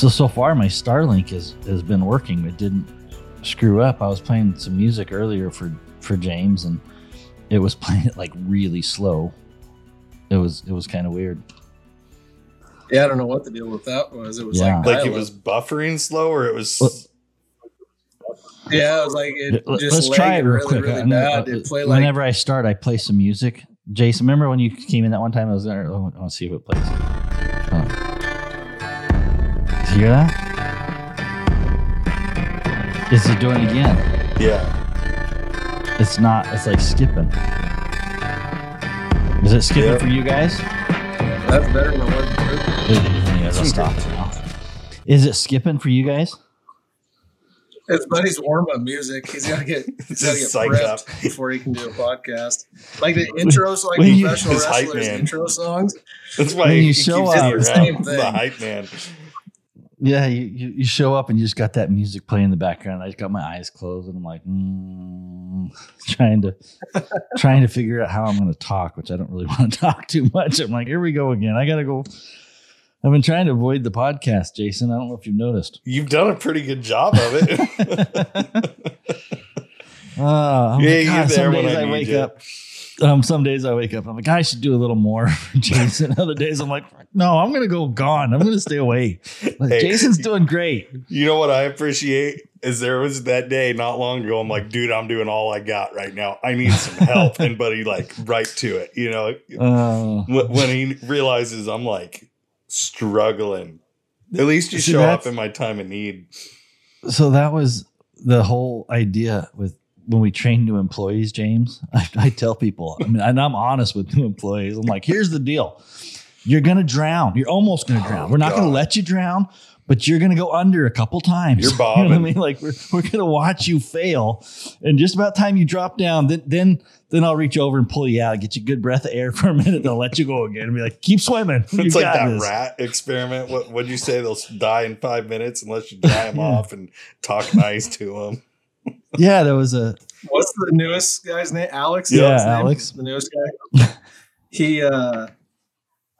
So so far, my Starlink has has been working. It didn't screw up. I was playing some music earlier for for James, and it was playing it like really slow. It was it was kind of weird. Yeah, I don't know what the deal with that was. It was Yeah. like Like it was buffering slow, or it was. Well- Yeah, it was like it Let- just Let's try it real really, quick. really I know, bad. uh, It played like Whenever I start, I play some music. Jason, remember when you came in that one time? I was there. I want to see if it plays. Did you hear that? Is it doing it again? yeah. It's not. It's like skipping. Is it skipping Yeah. for you guys? that's better than what. Anyways, I'll stop it now. Is it skipping for you guys? His buddy's warm up music. He's got to get he's got to get Just psyched up. prepped before he can do a podcast. Like the intros, like When you- professional His hype wrestlers' intro songs. That's why When he you keeps show getting up- around Same the hype man. Yeah, you, you, show up and you just got that music playing in the background. I just got my eyes closed and I'm like, mm, trying to trying to figure out how I'm going to talk, which I don't really want to talk too much. I'm like, here we go again. I got to go. I've been trying to avoid the podcast, Jason. I don't know if you've noticed. You've done a pretty good job of it. Oh, I'm Yeah, you're there when I I, wake you." up. Um, some days I wake up. I'm like, I should do a little more for Jason. Other days I'm like, no, I'm gonna go gone. I'm gonna stay away. Like, Hey. Jason's doing great. you know what I appreciate is there was that day not long ago. I'm like, dude, I'm doing all I got right now. I need some help, and buddy, like, right to it. You know, Uh, when he realizes I'm like struggling. At least you show up in my time of need. so that was the whole idea with when we train new employees, James. I, I tell people, I mean, and I'm honest with new employees. I'm like, here's the deal: you're gonna drown. You're almost gonna oh, drown. Oh, We're not gonna let you drown. But you're gonna go under a couple times. You're You know what I mean? Like we're, we're gonna watch you fail, and just about time you drop down, then then then I'll reach over and pull you out, get you a good breath of air for a minute, then I'll let you go again, and be like, keep swimming. You It's like that this. rat experiment. What would you say? They'll die in five minutes unless you dry them off and talk nice to them. Yeah, there was a What's the newest guy's name? Alex. Yeah, name? Alex. the newest guy. he, uh,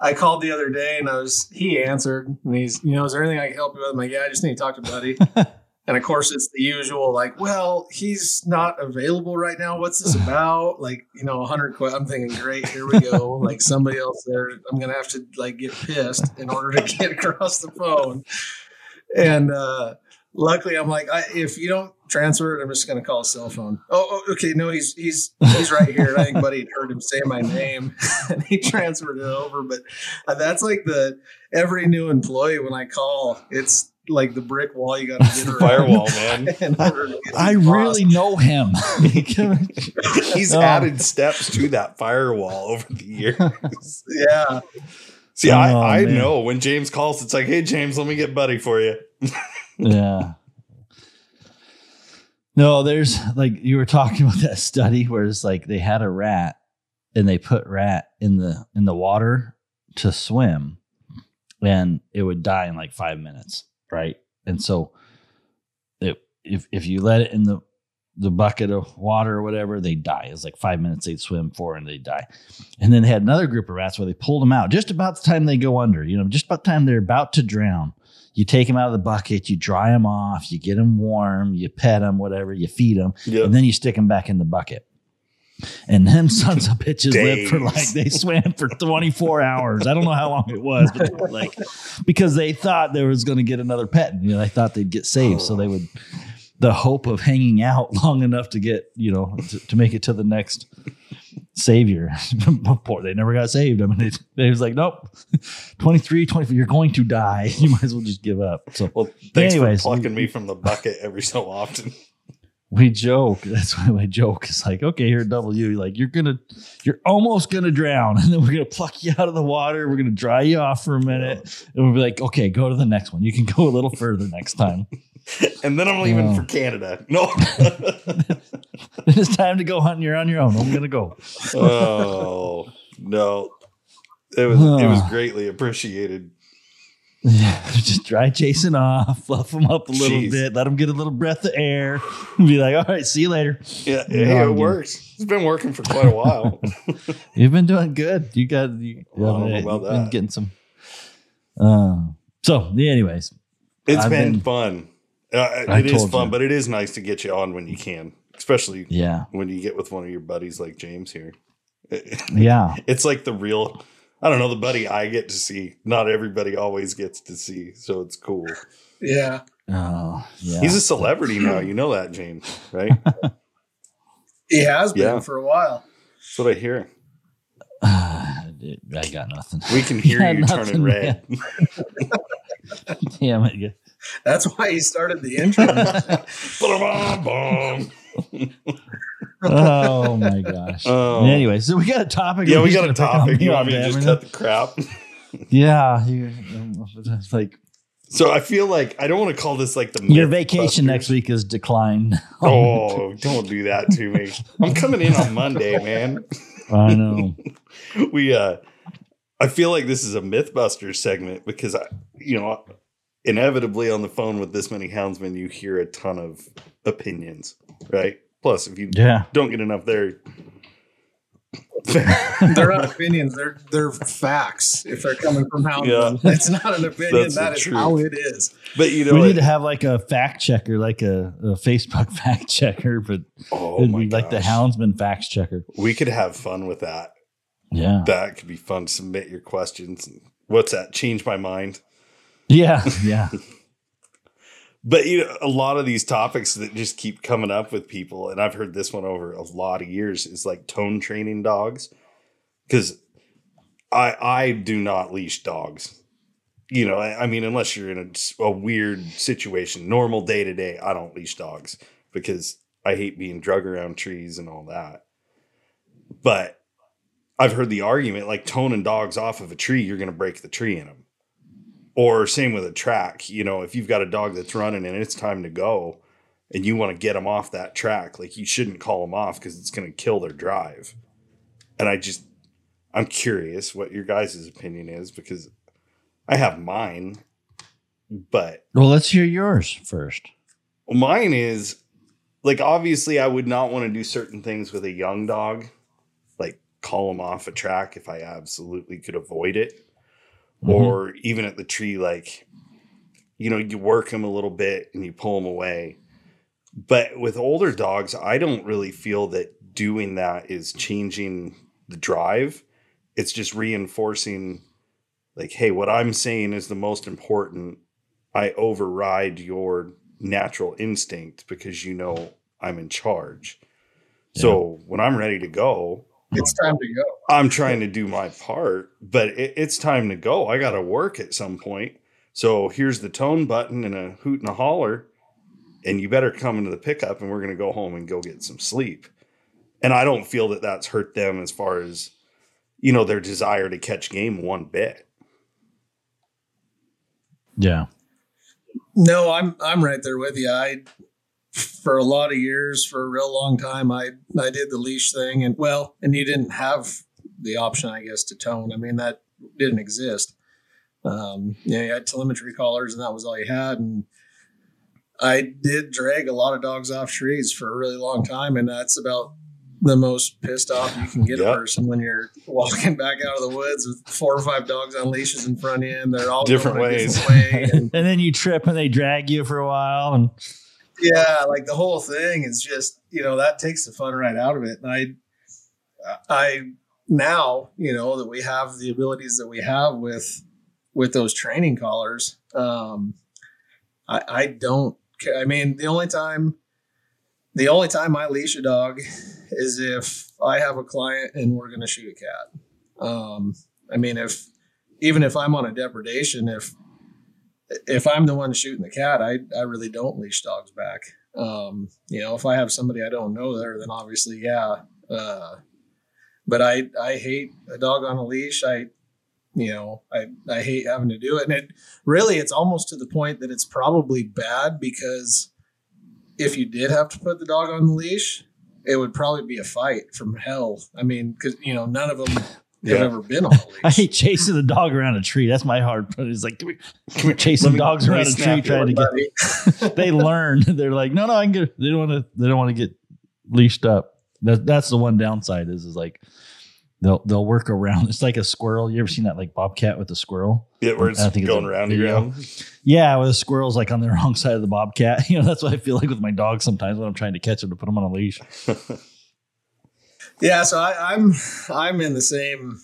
I called the other day and I was, he answered and he's, you know, is there anything I can help you with? I'm like, yeah, I just need to talk to Buddy. and of course, it's the usual, like, well, he's not available right now. What's this about? Like, you know, 100 que- I'm thinking, great, here we go. like somebody else there, I'm going to have to like get pissed in order to get across the phone. And, uh, luckily I'm like, I, if you don't transfer I'm just going to call a cell phone. Oh, oh, okay. No, he's, he's, he's right here. And I think Buddy had heard him say my name and he transferred it over. But uh, that's like the, every new employee, when I call, it's like the brick wall you got to get around. Firewall, man. in order to get I really know him. He's Oh. added steps to that firewall over the years. Yeah. See, Oh, I, I man. know when James calls, it's like, hey, James, let me get Buddy for you. yeah. No, there's like you were talking about that study where it's like they had a rat and they put rat in the in the water to swim and it would die in like five minutes, right? And so it, if if you let it in the the bucket of water or whatever, they die. It's like five minutes they'd swim for and they die. And then they had another group of rats where they pulled them out just about the time they go under, you know, just about the time they're about to drown. You take them out of the bucket, you dry them off, you get them warm, you pet them, whatever, you feed them, Yeah. and then you stick them back in the bucket. And them sons of bitches lived for like they swam for 24 hours. I don't know how long it was, but like because they thought they was going to get another pet. You know, they thought they'd get saved, so they would the hope of hanging out long enough to get you know to, to make it to the next savior. Poor, they never got saved. I mean, they, they was like, nope, 23, 24, you're going to die. You might as well just give up. So Well, thanks Anyways, for plucking we- me from the bucket every so often. we joke. That's why my joke is like, okay, here, W, like you're gonna, you're almost gonna drown, and then we're gonna pluck you out of the water. We're gonna dry you off for a minute, and we'll be like, okay, go to the next one. You can go a little further next time. And then I'm leaving Oh. for Canada. No. It's time to go hunting. You're on your own. I'm gonna go. oh no. It was it was greatly appreciated. Yeah, just dry Jason off, fluff them up a little Jeez. bit, let them get a little breath of air, and be like, all right, see you later. Yeah, Yeah, hey, it works. It's been working for quite a while. You've been doing good. You got you, Well, I about been getting some. Uh, so, anyways, It's I've been, been- fun. Uh, it is fun, you. but it is nice to get you on when you can, especially Yeah, when you get with one of your buddies like James here. yeah. It's like the real, I don't know, the buddy I get to see. Not everybody always gets to see, so it's cool. Yeah. Oh, yeah. He's a celebrity now. You know that, James, right? He has been Yeah. for a while. That's what I hear. I got nothing. We can hear Yeah, you nothing, turning red. Damn it. That's why he started the intro. Oh my gosh. Oh. Anyway, so we got a topic. yeah, We're we got a gonna pick on topic. You all want me to just cut the crap? Yeah, you, it's like So I feel like I don't want to call this like the your vacation next week is declined. Oh, don't do that to me. I'm coming in on Monday, man. I know. We uh I feel like this is a Mythbusters segment because I you know inevitably on the phone with this many houndsmen you hear a ton of opinions, right? Plus if you Yeah. don't get enough there they're not opinions. They're they're facts. If they're coming from Houndman, it's not an opinion. That's That the is truth. how it is. but you know we need to have like a fact checker, like a, a Facebook fact checker, but oh it'd my be like the gosh. houndsman fact checker. We could have fun with that. Yeah. That could be fun. Submit your questions. What's that? Change my mind. Yeah. Yeah. But you know, a lot of these topics that just keep coming up with people, and I've heard this one over a lot of years, is like tone training dogs. Because I I do not leash dogs. You know, I, I mean, unless you're in a, a weird situation, normal day to day, I don't leash dogs because I hate being drug around trees and all that. But I've heard the argument like toning dogs off of a tree, you're going to break the tree in them. Or same with a track, you know, if you've got a dog that's running and it's time to go and you want to get them off that track, like you shouldn't call them off because it's going to kill their drive. And I just, I'm curious what your guys' opinion is because I have mine, but Well, let's hear yours first. mine is like obviously I would not want to do certain things with a young dog, like call him off a track if I absolutely could avoid it, Mhm. or even at the tree, like you know you work him a little bit and you pull him away. But with older dogs, I don't really feel that doing that is changing the drive. It's just reinforcing, like, hey, what I'm saying is the most important. I override your natural instinct because you know I'm in charge. So when I'm ready to go, It's time to go. I'm trying to do my part, but it, it's time to go. I got to work at some point. So here's the tone button and a hoot and a holler, and you better come into the pickup, and we're going to go home and go get some sleep. And I don't feel that that's hurt them as far as you know their desire to catch game one bit. Yeah. No, I'm I'm right there with you. I for a lot of years, for a real long time, I I did the leash thing, and well, and you didn't have the option, I guess, to tone. I mean, that didn't exist. Um, you know, you had telemetry collars, and that was all you had. And I did drag a lot of dogs off trees for a really long time, and that's about the most pissed off you can get Yep. a person when you're walking back out of the woods with four or five dogs on leashes in front of you, and they're all Different going a ways. different way, and and then you trip and they drag you for a while. And yeah like the whole thing is just you know that takes the fun right out of it. And i i now you know that we have the abilities that we have with with those training collars um i i don't i mean the only time the only time i leash a dog is if i have a client and we're going to shoot a cat. Um i mean if even if i'm on a depredation if if I'm the one shooting the cat, I, I really don't leash dogs back. Um, you know, if I have somebody I don't know there, then obviously, yeah. Uh, but I, I hate a dog on a leash. I, you know, I, I hate having to do it. And it really, it's almost to the point that it's probably bad because if you did have to put the dog on the leash, it would probably be a fight from hell. I mean, cause you know, none of them have Yeah. ever been on a leash. I hate chasing the dog around a tree. That's my hard part. It's like come here, come here, chasing dogs around a tree trying to get. They learn. They're like, no, no, I can get. They don't want to. They don't want to get leashed up. That that's the one downside is is like they'll they'll work around. It's like a squirrel. You ever seen that like bobcat with a squirrel? Yeah, where it's I think it's going a around video. ground. Yeah, with the squirrel's like on the wrong side of the bobcat. You know, that's what I feel like with my dog sometimes when I'm trying to catch him to put him on a leash. Yeah, so I, I'm I'm in the same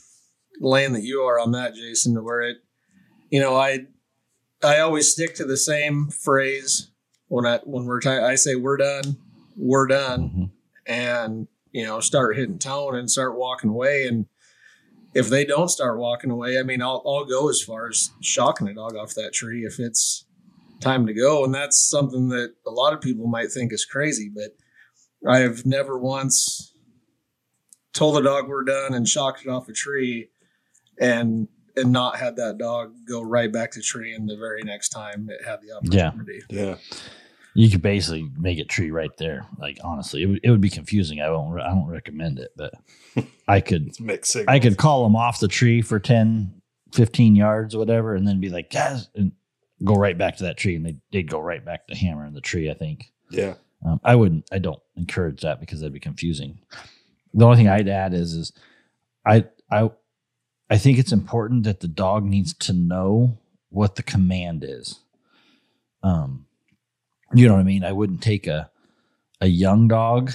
lane that you are on that, Jason, to where it, you know, I I always stick to the same phrase when I when we're. I say we're done, we're done, Mhm. and you know, start hitting tone and start walking away. And if they don't start walking away, I mean, I'll I'll go as far as shocking a dog off that tree if it's time to go. And that's something that a lot of people might think is crazy, but I have never once told the dog we're done and shocked it off a tree and and not had that dog go right back to tree and the very next time it had the opportunity. Yeah. You could basically make it tree right there. Like honestly, it would, it would be confusing. I won't. re- I don't recommend it, but I could. It's mixed signals. I could call them off the tree for 10, 15 yards or whatever, and then be like, guys, and go right back to that tree, and they they'd go right back to hammering the tree. I think. Yeah. Um, I wouldn't. I don't encourage that because that'd be confusing. The only thing I'd add is, is I I I think it's important that the dog needs to know what the command is. Um, you know what I mean. I wouldn't take a a young dog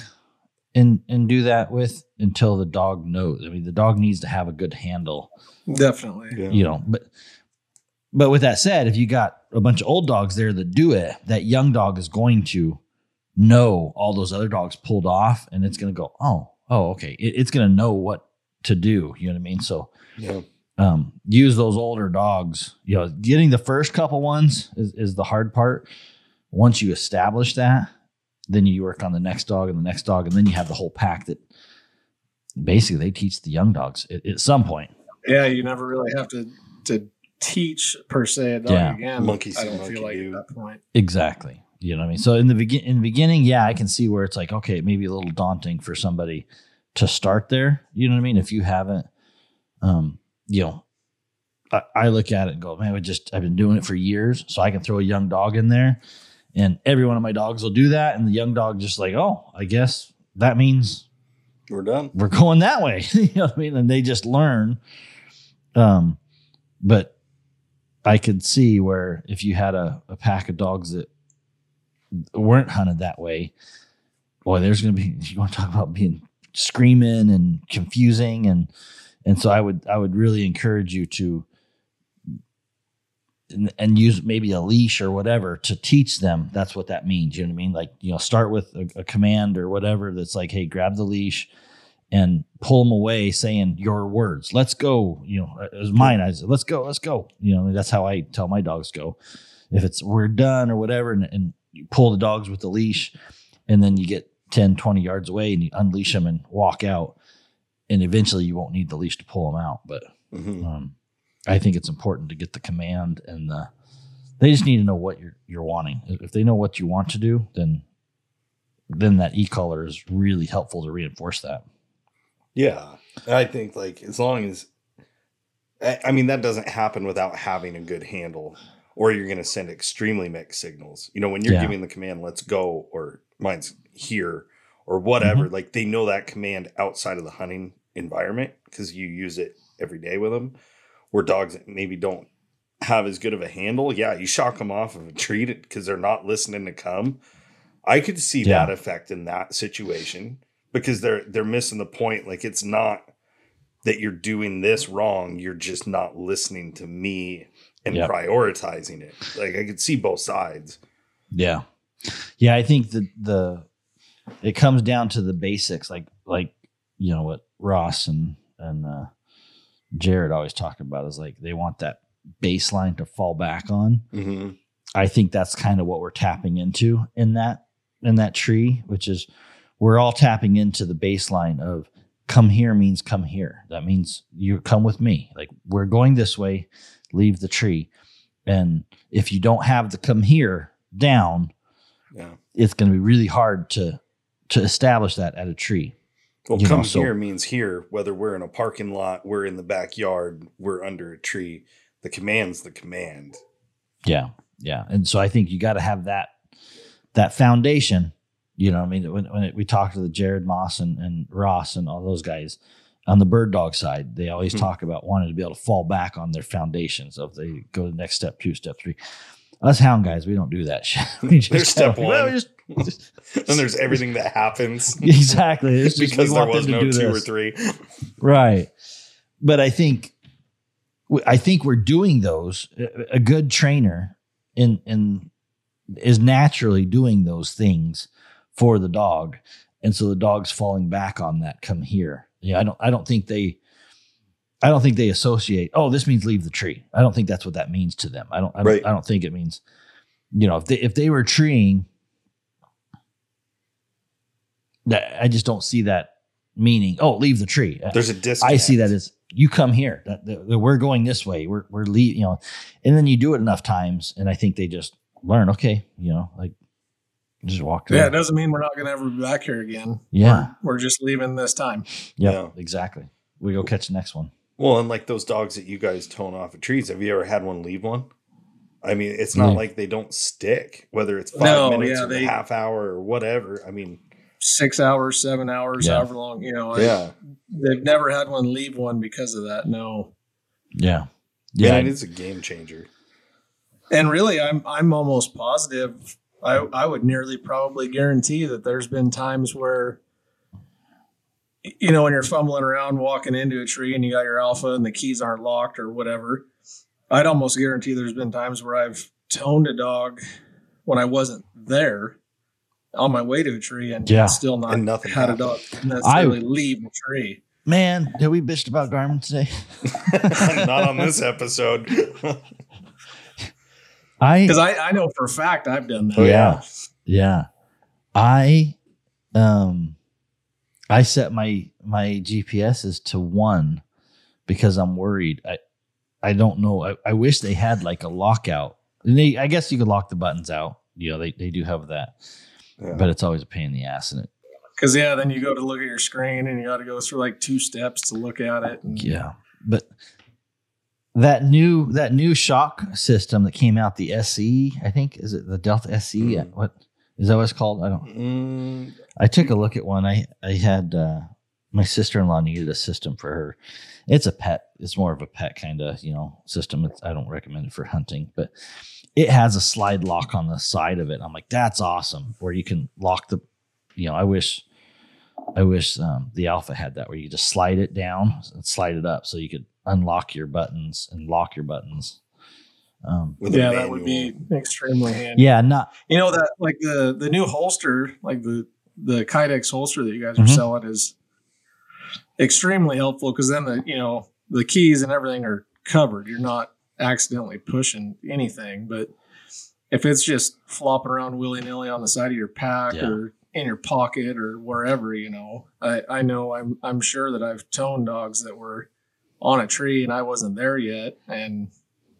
and and do that with until the dog knows. I mean, the dog needs to have a good handle Definitely. Yeah. you know but but with that said if you got a bunch of old dogs there that do it that young dog is going to know all those other dogs pulled off and it's going to go oh oh okay it, it's going to know what to do you know what i mean so Yeah. um, use those older dogs you know getting the first couple ones is, is the hard part once you establish that then you work on the next dog and the next dog and then you have the whole pack that basically they teach the young dogs at, at some point Yeah, you never really have to to teach per se a dog Yeah. again. Monkey I see, don't monkey feel like do. at that point. Exactly. You know what I mean? So in the begin in the beginning, yeah, I can see where it's like, okay, maybe a little daunting for somebody to start there. You know what I mean? If you haven't um, you know, I, I look at it and go, man, we just I've been doing it for years. So I can throw a young dog in there and every one of my dogs will do that. And the young dog just like, oh, I guess that means We're done. we're going that way. you know what I mean? And they just learn. Um, but I could see where if you had a, a pack of dogs that weren't hunted that way, boy, there's going to be, you want to talk about being screaming and confusing. And, and so I would, I would really encourage you to, and, and use maybe a leash or whatever to teach them. That's what that means. You know what I mean? Like, you know, start with a, a command or whatever that's like, hey, grab the leash and pull them away saying your words. Let's go. You know, as mine, I said, let's go, let's go. You know, that's how I tell my dogs go. If it's we're done or whatever, and, and you pull the dogs with the leash, and then you get 10, 20 yards away and you unleash them and walk out. And eventually you won't need the leash to pull them out. But Mhm. um, I think it's important to get the command and the, they just need to know what you're you're wanting. If they know what you want to do, then then that e collar is really helpful to reinforce that. Yeah. I think like as long as I, I mean that doesn't happen without having a good handle or you're going to send extremely mixed signals. You know, when you're Yeah. giving the command let's go or mine's here or whatever, Mm-hmm. like they know that command outside of the hunting environment cuz you use it every day with them. Where dogs maybe don't have as good of a handle, yeah, you shock them off of a treat because they're not listening to come. I could see Yeah. that effect in that situation because they're they're missing the point. Like it's not that you're doing this wrong; you're just not listening to me and Yep. prioritizing it. Like I could see both sides. Yeah. Yeah, I think the the it comes down to the basics like like you know what Ross and and uh Jared always talk about is like they want that baseline to fall back on. Mm-hmm. I think that's kind of what we're tapping into in that in that tree, which is we're all tapping into the baseline of come here means come here. That means you come with me. Like we're going this way, leave the tree. And if you don't have the come here down, Yeah. it's going to be really hard to to establish that at a tree. Well, You know, come so- here means here. Whether we're in a parking lot, we're in the backyard, we're under a tree. The command's the command. Yeah, yeah, and so I think you got to have that that foundation. You know, I mean, when when it, we talked to the Jared Moss and, and Ross and all those guys, on the bird dog side, they always Mhm. talk about wanting to be able to fall back on their foundations. So if they go to the next step, two, step three. Us hound guys, we don't do that shit. We just There's step well, one. we just- just- and there's everything that happens exactly just, because there was no two or three. right? But I think, I think we're doing those. A good trainer in in is naturally doing those things for the dog, and so the dog's falling back on that. Come here. Yeah, I don't. I don't think they. I don't think they associate. Oh, this means leave the tree. I don't think that's what that means to them. I don't. I don't, Right. I don't think it means. You know, if they if they were treeing, that I just don't see that meaning. Oh, leave the tree. Uh, There's a disconnect. I see that as you come here. That, that- that we're going this way. We're we're leave, you know, and then you do it enough times, and I think they just learn. Okay, you know, like just walk. Yeah, it doesn't mean we're not going to ever be back here again. yeah, We're just leaving this time. yeah, Yeah. exactly. We go catch the next one. Well, and like those dogs that you guys tone off of trees, have you ever had one leave one? I mean, it's not No. like they don't stick, whether it's five No, minutes yeah, or they- a half hour or whatever. I mean, Six hours, seven hours, Yeah. however long, you know. yeah, They've never had one leave one because of that. No. Yeah, yeah, yeah, it is a game changer. And really, I'm I'm almost positive. I I would nearly probably guarantee that there's been times where, you know, when you're fumbling around walking into a tree and you got your alpha and the keys aren't locked or whatever, I'd almost guarantee there's been times where I've toned a dog when I wasn't there on my way to a tree and Yeah. still not And nothing had a dog necessarily leave the tree. man. Did we bitched about Garmin today? not on this episode. I Because I, I know for a fact I've done that. Oh, yeah. Yeah. I um I set my my GPSs to one because I'm worried. I I don't know. I, I wish they had like a lockout. And they I guess you could lock the buttons out. You know, they, they do have that. Yeah. But it's always a pain in the ass in it. Because yeah, then you go to look at your screen and you got to go through like two steps to look at it. And Yeah. But that new that new shock system that came out, the SE, I think, is it the Delta SE? Mm. What is that what it's called? I don't Mm, I took a look at one. I I had uh, my sister in law needed a system for her. It's a pet. It's more of a pet kind of you know system. It's, I don't recommend it for hunting, but it has a slide lock on the side of it. I'm like, that's awesome. Where you can lock the, you know, I wish, I wish um, the Alpha had that where you just slide it down and slide it up so you could unlock your buttons and lock your buttons. Um, with a yeah, that would be extremely handy. yeah, not You know that like the the new holster, like the the Kydex holster that you guys are Mhm. selling is extremely helpful because then the you know the keys and everything are covered. You're not accidentally pushing anything. But if it's just flopping around willy nilly on the side of your pack Yeah. or in your pocket or wherever, you know, I I know I'm I'm sure that I've toned dogs that were on a tree and I wasn't there yet and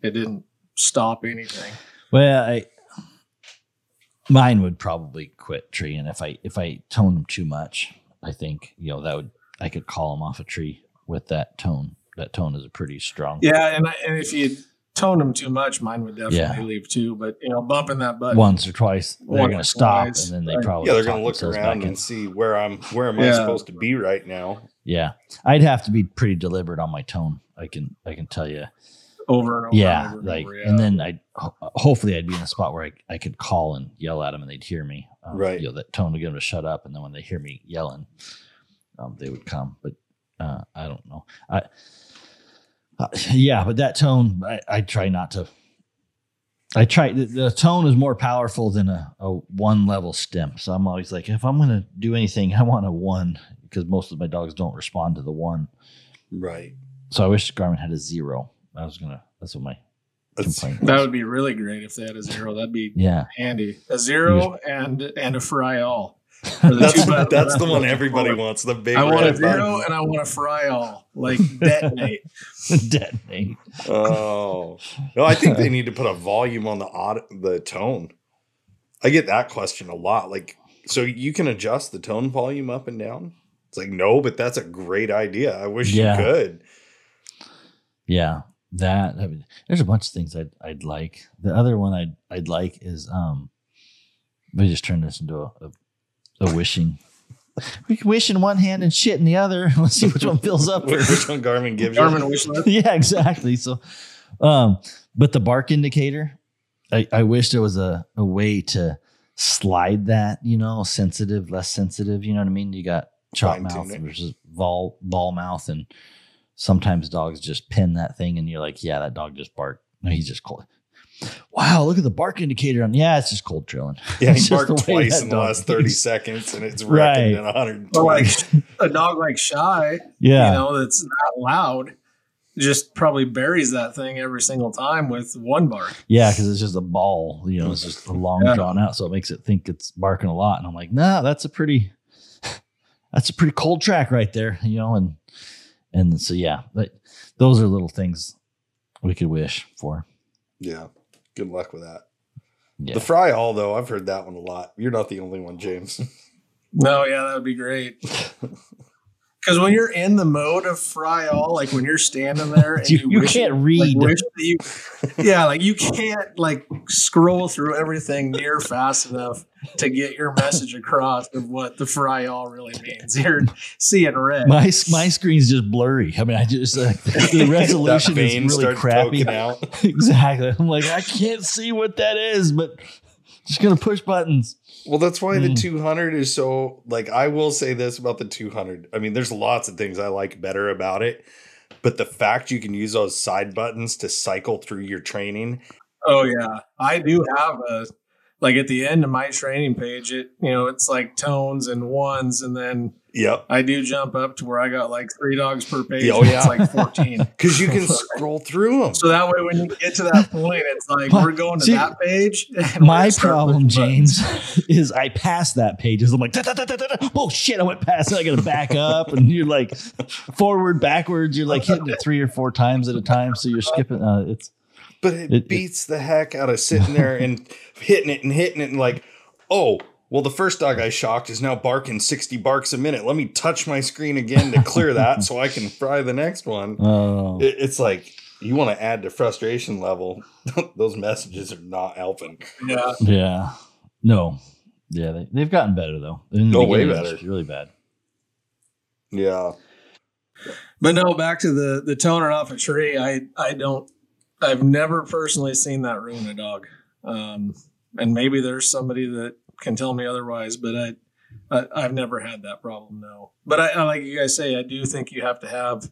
it didn't stop anything. Well, I mine would probably quit treeing if I if I tone them too much. I think you know that would I could call them off a tree with that tone. That tone is a pretty strong. Yeah, and, I- and if you tone them too much, mine would definitely Yeah. leave too. But you know, bumping that button, Once or twice, they're going to stop, twice, and then they probably yeah, they're gonna look around back in. and see where I'm where am I supposed to be right now. Yeah, I'd have to be pretty deliberate on my tone. I can I can tell you. over and over. Yeah, and over like over, and then I ho- hopefully I'd be in a spot where I, I could call and yell at them and they'd hear me. Um, Right. You know that tone would get them to shut up, and then when they hear me yelling, um, they would come. But uh, I don't know. I uh, yeah, but that tone I, I try not to. I try the, the tone is more powerful than a, a one level stem. So I'm always like, if I'm going to do anything, I want a one because most of my dogs don't respond to the one. Right. So I wish Garmin had a zero. I was gonna. That's what my That's, complaint. that would be really great if they had a zero. That'd be Yeah, handy. A zero and and a fry all. That's, two that's the one everybody you wants. The big I want a zero button. and I want a fry all. Like detonate. detonate. Oh no, I think they need to put a volume on the aud- the tone. I get that question a lot. Like, so you can adjust the tone volume up and down. It's like no, but that's a great idea. I wish Yeah. you could. Yeah, that. I mean, there's a bunch of things I'd I'd like. The other one I'd I'd like is um, we just turn this into a a, a wishing we can wish in one hand and shit in the other. Let's see which one fills up. Which one Garmin gives you? Garmin wish list. yeah, exactly. So, um, but the bark indicator, I, I wish there was a, a way to slide that, you know, sensitive, less sensitive. You know what I mean? You got chop Fine-tune mouth it. versus ball, ball mouth. And sometimes dogs just pin that thing and you're like, yeah, that dog just barked. No, he's just cold. Wow, look at the bark indicator on. Yeah, it's just cold drilling. Yeah, It's he barked twice in the last 30 is. seconds and it's Right. reckoned in 120. Or like a dog like Shy, Yeah. you know, that's not loud, just probably buries that thing every single time with one bark. Yeah, because it's just a ball, you know, it's just a long Yeah. drawn out, so it makes it think it's barking a lot. And I'm like, nah, that's a pretty, that's a pretty cold track right there, you know, and and so yeah, but those are little things we could wish for. yeah. Good luck with that. Yeah, The fry all though, I've heard that one a lot. You're not the only one, James. No, yeah, that would be great. Because when you're in the mode of fry all, like when you're standing there and you, you, you wish- can't read. wish that you, yeah, like you can't like scroll through everything near fast enough to get your message across of what the fry all really means. You're seeing red. my my screen's just blurry. I mean, I just uh, like the resolution that is vein really crappy. poking out. exactly. I'm like, I can't see what that is, but just gonna push buttons. Well, that's why the Mm. 200 is so like I will say this about the 200. I mean, there's lots of things I like better about it, but the fact you can use those side buttons to cycle through your training. Oh yeah, I do have a like at the end of my training page. It you know it's like tones and ones, and then Yep. I do jump up to where I got like three dogs per page. Oh, yeah. it's like fourteen. Cuz you can scroll through them. So that way, when you get to that point, it's like My- we're going to see, that page. My problem, pushing buttons. James, is I pass that page. I'm like, oh shit, I went past it. I got to back up, and you're like forward, backwards. You're like hitting it three or four times at a time, so you're skipping. Uh, it's But it, It- it- beats the heck out of sitting there and hitting it and hitting it and like, "Oh, well the first dog I shocked is now barking 60 barks a minute. Let me touch my screen again to clear that so I can fry the next one." oh It- it's like you want to add to frustration level. Those messages are not helping. Yeah, yeah, no, yeah, they, they've gotten better though. In the Oh, way beginning, it was better. really bad. Yeah. but no, back to the the toner off a tree. I I don't. I've never personally seen that ruin a dog. Um, and maybe there's somebody that can tell me otherwise, but I, I I've never had that problem. No, but I, I like you guys say, I do think you have to have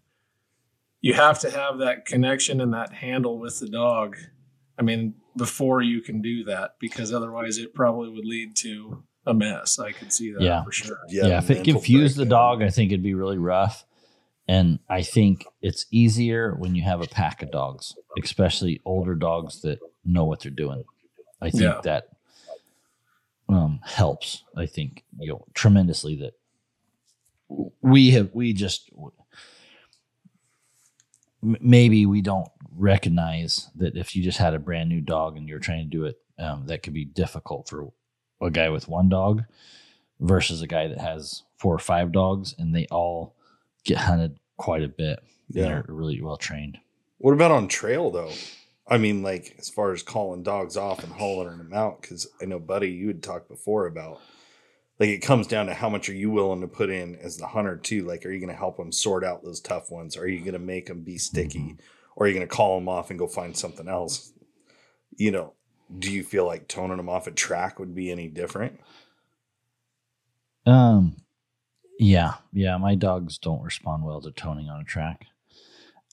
you have to have that connection and that handle with the dog. I mean, before you can do that, because otherwise it probably would lead to a mess. I could see that Yeah. for sure. Yeah, if it mental confused the dog, I think it'd be really rough. And I think it's easier when you have a pack of dogs, especially older dogs that know what they're doing. I think Yeah. that um, helps. I think you know tremendously that we have we just maybe we don't recognize that if you just had a brand new dog and you're trying to do it, um, that could be difficult for a guy with one dog versus a guy that has four or five dogs and they all get hunted quite a bit. Yeah. They're really well trained. What about on trail though? I mean, like as far as calling dogs off and hauling them out, because I know, Buddy, you had talked before about like it comes down to how much are you willing to put in as the hunter too. Like, are you going to help them sort out those tough ones? Are you going to make them be sticky, or are you going to call them off and go find something else? You know, do you feel like toning them off a track would be any different? Um, yeah, yeah. My dogs don't respond well to toning on a track.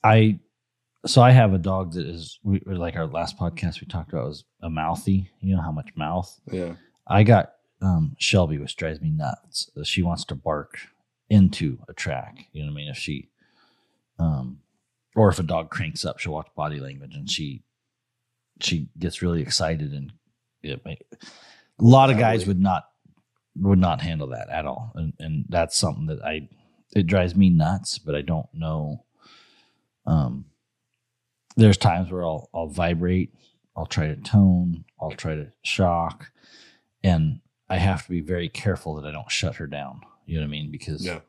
I, so I have a dog that is we, like our last podcast we talked about was a mouthy. You know how much mouth. Yeah, I got um, Shelby, which drives me nuts. She wants to bark into a track. You know what I mean? If she, um, or if a dog cranks up, she'll watch body language and she, she gets really excited and it a lot of guys would not would not handle that at all, and and that's something that I it drives me nuts. But I don't know. Um, there's times where I'll I'll vibrate, I'll try to tone, I'll try to shock, and I have to be very careful that I don't shut her down. You know what I mean? Because yeah,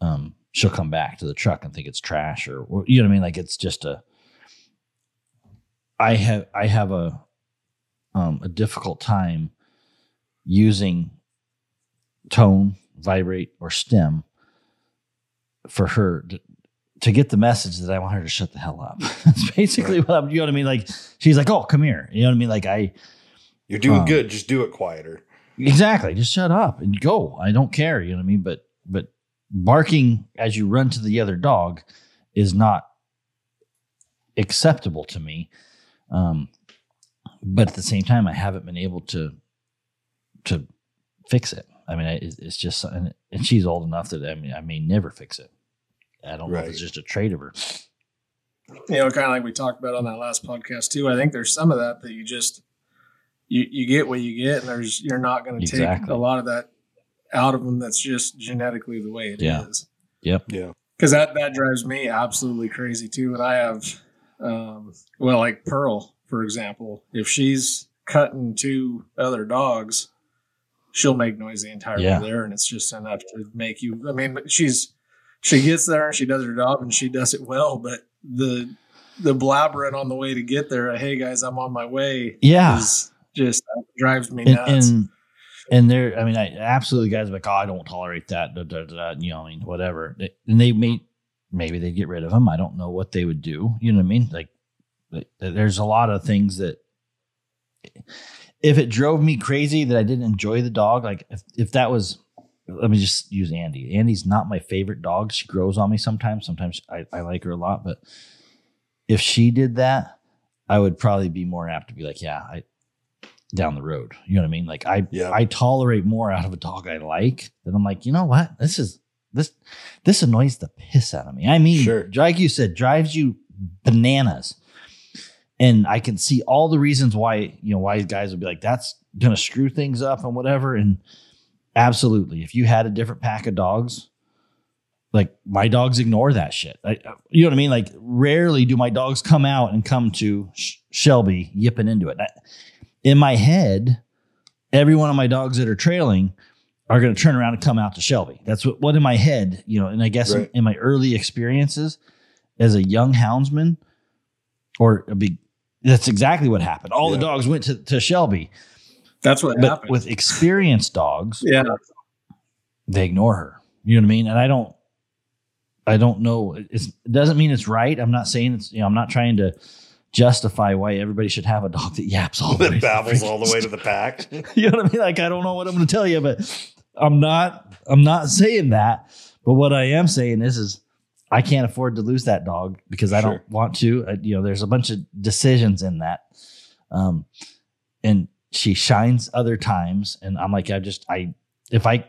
um, she'll come back to the truck and think it's trash, or, you know what I mean. Like it's just a. I have I have a um, a difficult time using tone vibrate, or stem for her to, to get the message that I want her to shut the hell up. That's basically what I'm, you know what I mean? Like, she's like, oh, come here. You know what I mean? Like, I, You're doing Um, good. Just do it quieter. exactly, just shut up and go. I don't care. You know what I mean? But, but barking as you run to the other dog is not acceptable to me. Um, but at the same time, I haven't been able to, to fix it. I mean, it's just, and, and she's old enough that I mean, I may never fix it. I don't know if it's just a trait of her. you know, kind of like we talked about on that last podcast too. I think there's some of that that you just you you get what you get, and there's you're not going to take a lot of that out of them. That's just genetically the way it is. Yeah. Yeah. Because that that drives me absolutely crazy too. And I have, um, well, like Pearl, for example, if she's cutting two other dogs, she'll make noise the entire Yeah. way there, and it's just enough to make you. I mean, she's she gets there and she does her job and she does it well, but the the blabbering on the way to get there, hey guys, I'm on my way, Yeah. just uh, drives me and nuts. and, and there, I mean, I absolutely guys like, oh, I don't tolerate that, da, da, da, you know, I mean, whatever. And they may, maybe they'd get rid of them. I don't know what they would do. You know what I mean? Like, there's a lot of things that, if it drove me crazy that I didn't enjoy the dog, like if, if that was, let me just use Andy. Andy's not my favorite dog. She grows on me sometimes. Sometimes I, I like her a lot, but if she did that, I would probably be more apt to be like, yeah, I down the road. You know what I mean? Like I Yeah. I tolerate more out of a dog I like than I'm like, you know what? This is this this annoys the piss out of me. I mean, Sure. like you said, drives you bananas. And I can see all the reasons why, you know, why guys would be like, that's gonna screw things up and whatever. And absolutely, if you had a different pack of dogs, like my dogs ignore that shit. I, you know what I mean? Like rarely do my dogs come out and come to Sh- Shelby yipping into it. I, in my head, every one of my dogs that are trailing are going to turn around and come out to Shelby. That's what, what in my head, you know, and I guess in, Right. in my early experiences as a young houndsman or a big, that's exactly what happened. All the dogs went to, to Shelby, That's what but happened. with experienced dogs, yeah, they ignore her. You know what I mean? And I don't, I don't know. It's, it doesn't mean it's right. I'm not saying it's, you know, I'm not trying to justify why everybody should have a dog that yaps all the way. That babbles all the way to the pack. you know what I mean? Like I don't know what I'm going to tell you, but I'm not. I'm not saying that. But what I am saying is, is I can't afford to lose that dog because I Sure. don't want to. Uh, you know, there's a bunch of decisions in that, um, and she shines other times, and I'm like, I just, I, if I,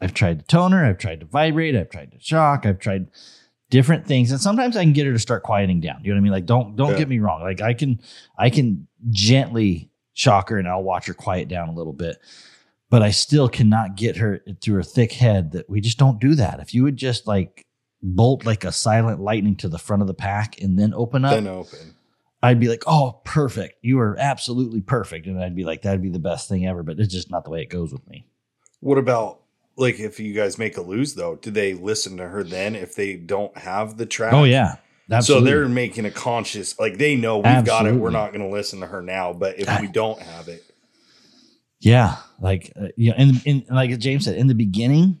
I've tried to tone her, I've tried to vibrate, I've tried to shock, I've tried different things, and sometimes I can get her to start quieting down. You know what I mean? Like, don't don't Yeah. get me wrong. Like I can, I can gently shock her, and I'll watch her quiet down a little bit but I still cannot get her through her thick head that we just don't do that. If you would just like bolt like a silent lightning to the front of the pack and then open up, then open. I'd be like, oh, perfect. You are absolutely perfect. And I'd be like, that'd be the best thing ever. But it's just not the way it goes with me. What about like if you guys make a lose though? Do they listen to her then if they don't have the track? Oh, yeah. So they're making a conscious like they know we've got it. We're not going to listen to her now. But if we don't have it, Yeah, like uh, you know, and, and like James said in the beginning,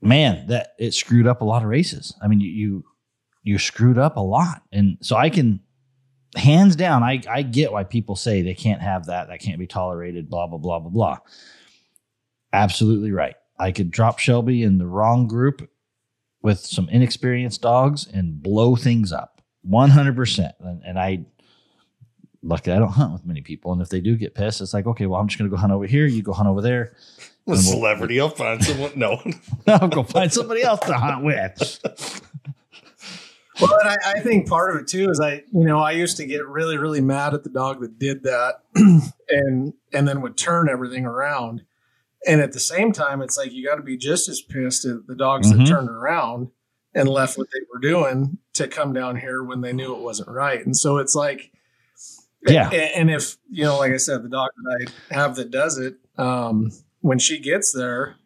man, that it screwed up a lot of races. I mean, you you, you screwed up a lot, and so I can, hands down, I I get why people say they can't have that, that can't be tolerated, blah blah blah blah blah. Absolutely right. I could drop Shelby in the wrong group with some inexperienced dogs and blow things up, one hundred percent. And I luckily I don't hunt with many people. And if they do get pissed, it's like, okay, well, I'm just gonna go hunt over here, you go hunt over there. a And we'll- celebrity, I'll find someone. No, I'll go find somebody else to hunt with. Well, and I, I think part of it too is I, you know, I used to get really, really mad at the dog that did that, and and then would turn everything around. And at the same time, it's like you got to be just as pissed at the dogs Mhm. that turned around and left what they were doing to come down here when they knew it wasn't right. And so it's like, Yeah. a- And if you know, like I said, the dog that I have that does it, um, when she gets there,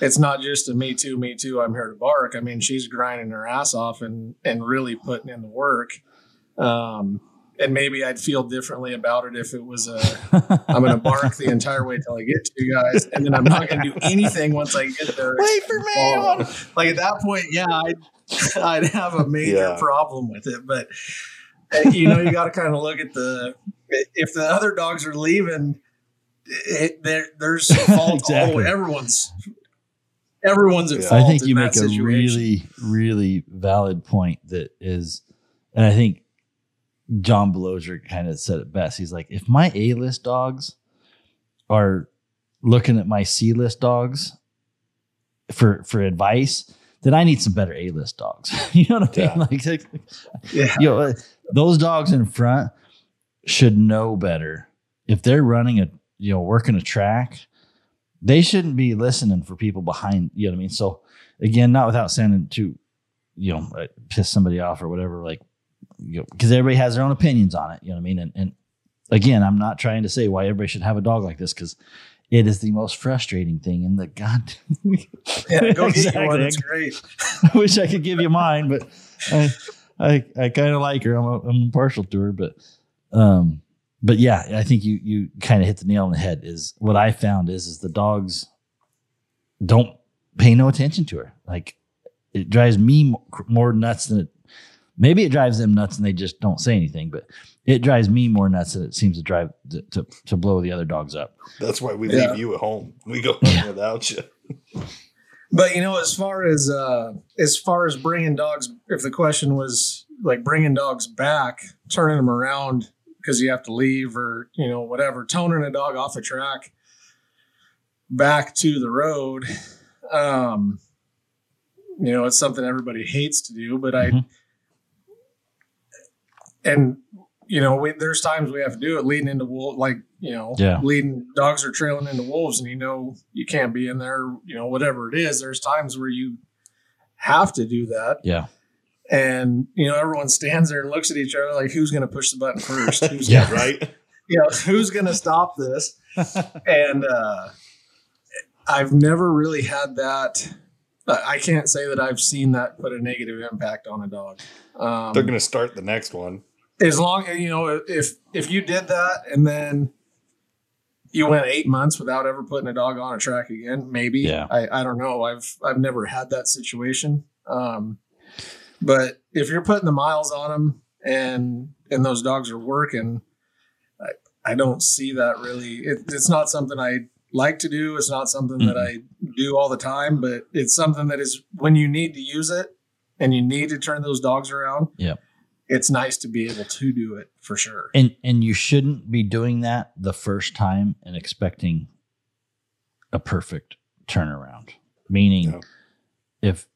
it's not just a me too, me too. I'm here to bark. I mean, she's grinding her ass off and and really putting in the work. Um, and maybe I'd feel differently about it if it was a I'm going to bark the entire way till I get to you guys, and then I'm not going to do anything once I get there. Wait for me. Like at that point, yeah, I'd, I'd have a major Yeah. problem with it. But uh, you know, you got to kind of look at the if the other dogs are leaving, it, there there's fault. Exactly. all everyone's everyone's at Yeah. fault. I think in you that make a situation. really, really valid point that is, and I think John Belozer kind of said it best. He's like, if my A list dogs are looking at my C list dogs for for advice, then I need some better A list dogs. you know what I mean? Yeah. Like, like, yeah. you know, those dogs in front should know better. If they're running a, you know, working a track, they shouldn't be listening for people behind. You know what I mean? So again, not without sounding to, you know, piss somebody off or whatever. Like, you know, because everybody has their own opinions on it. You know what I mean? And, and again, I'm not trying to say why everybody should have a dog like this because it is the most frustrating thing in the god. Yeah, go get Exactly. one. It's great. I wish I could give you mine, but I I, I kind of like her. I'm a, I'm partial to her, but um, but yeah, I think you you kind of hit the nail on the head. Is what I found is is the dogs don't pay no attention to her. Like it drives me more nuts than it. Maybe it drives them nuts and they just don't say anything, but it drives me more nuts than it seems to drive to to, to blow the other dogs up. That's why we Yeah. leave you at home. We go home without you. But you know, as far as uh, as far as bringing dogs, if the question was like bringing dogs back, turning them around because you have to leave or you know whatever, toning a dog off a track back to the road, um, you know, it's something everybody hates to do. But I Mhm. and you know, we, there's times we have to do it leading into wolf, like you know, Yeah. leading dogs are trailing into wolves, and you know you can't be in there, you know, whatever it is. There's times where you have to do that, Yeah, and you know, everyone stands there and looks at each other like, who's going to push the button first? Who's Yeah. gonna, Right? you know, who's going to stop this? and uh, I've never really had that. I can't say that I've seen that put a negative impact on a dog. Um, They're going to start the next one. as long you know if if you did that and then you went eight months without ever putting a dog on a track again maybe Yeah. i i don't know i've i've never had that situation um but if you're putting the miles on them and and those dogs are working i i don't see that really it, it's not something i like to do it's not something that mm-hmm. i do all the time but it's something that is when you need to use it and you need to turn those dogs around Yep. it's nice to be able to do it for sure. and and you shouldn't be doing that the first time and expecting a perfect turnaround meaning No. if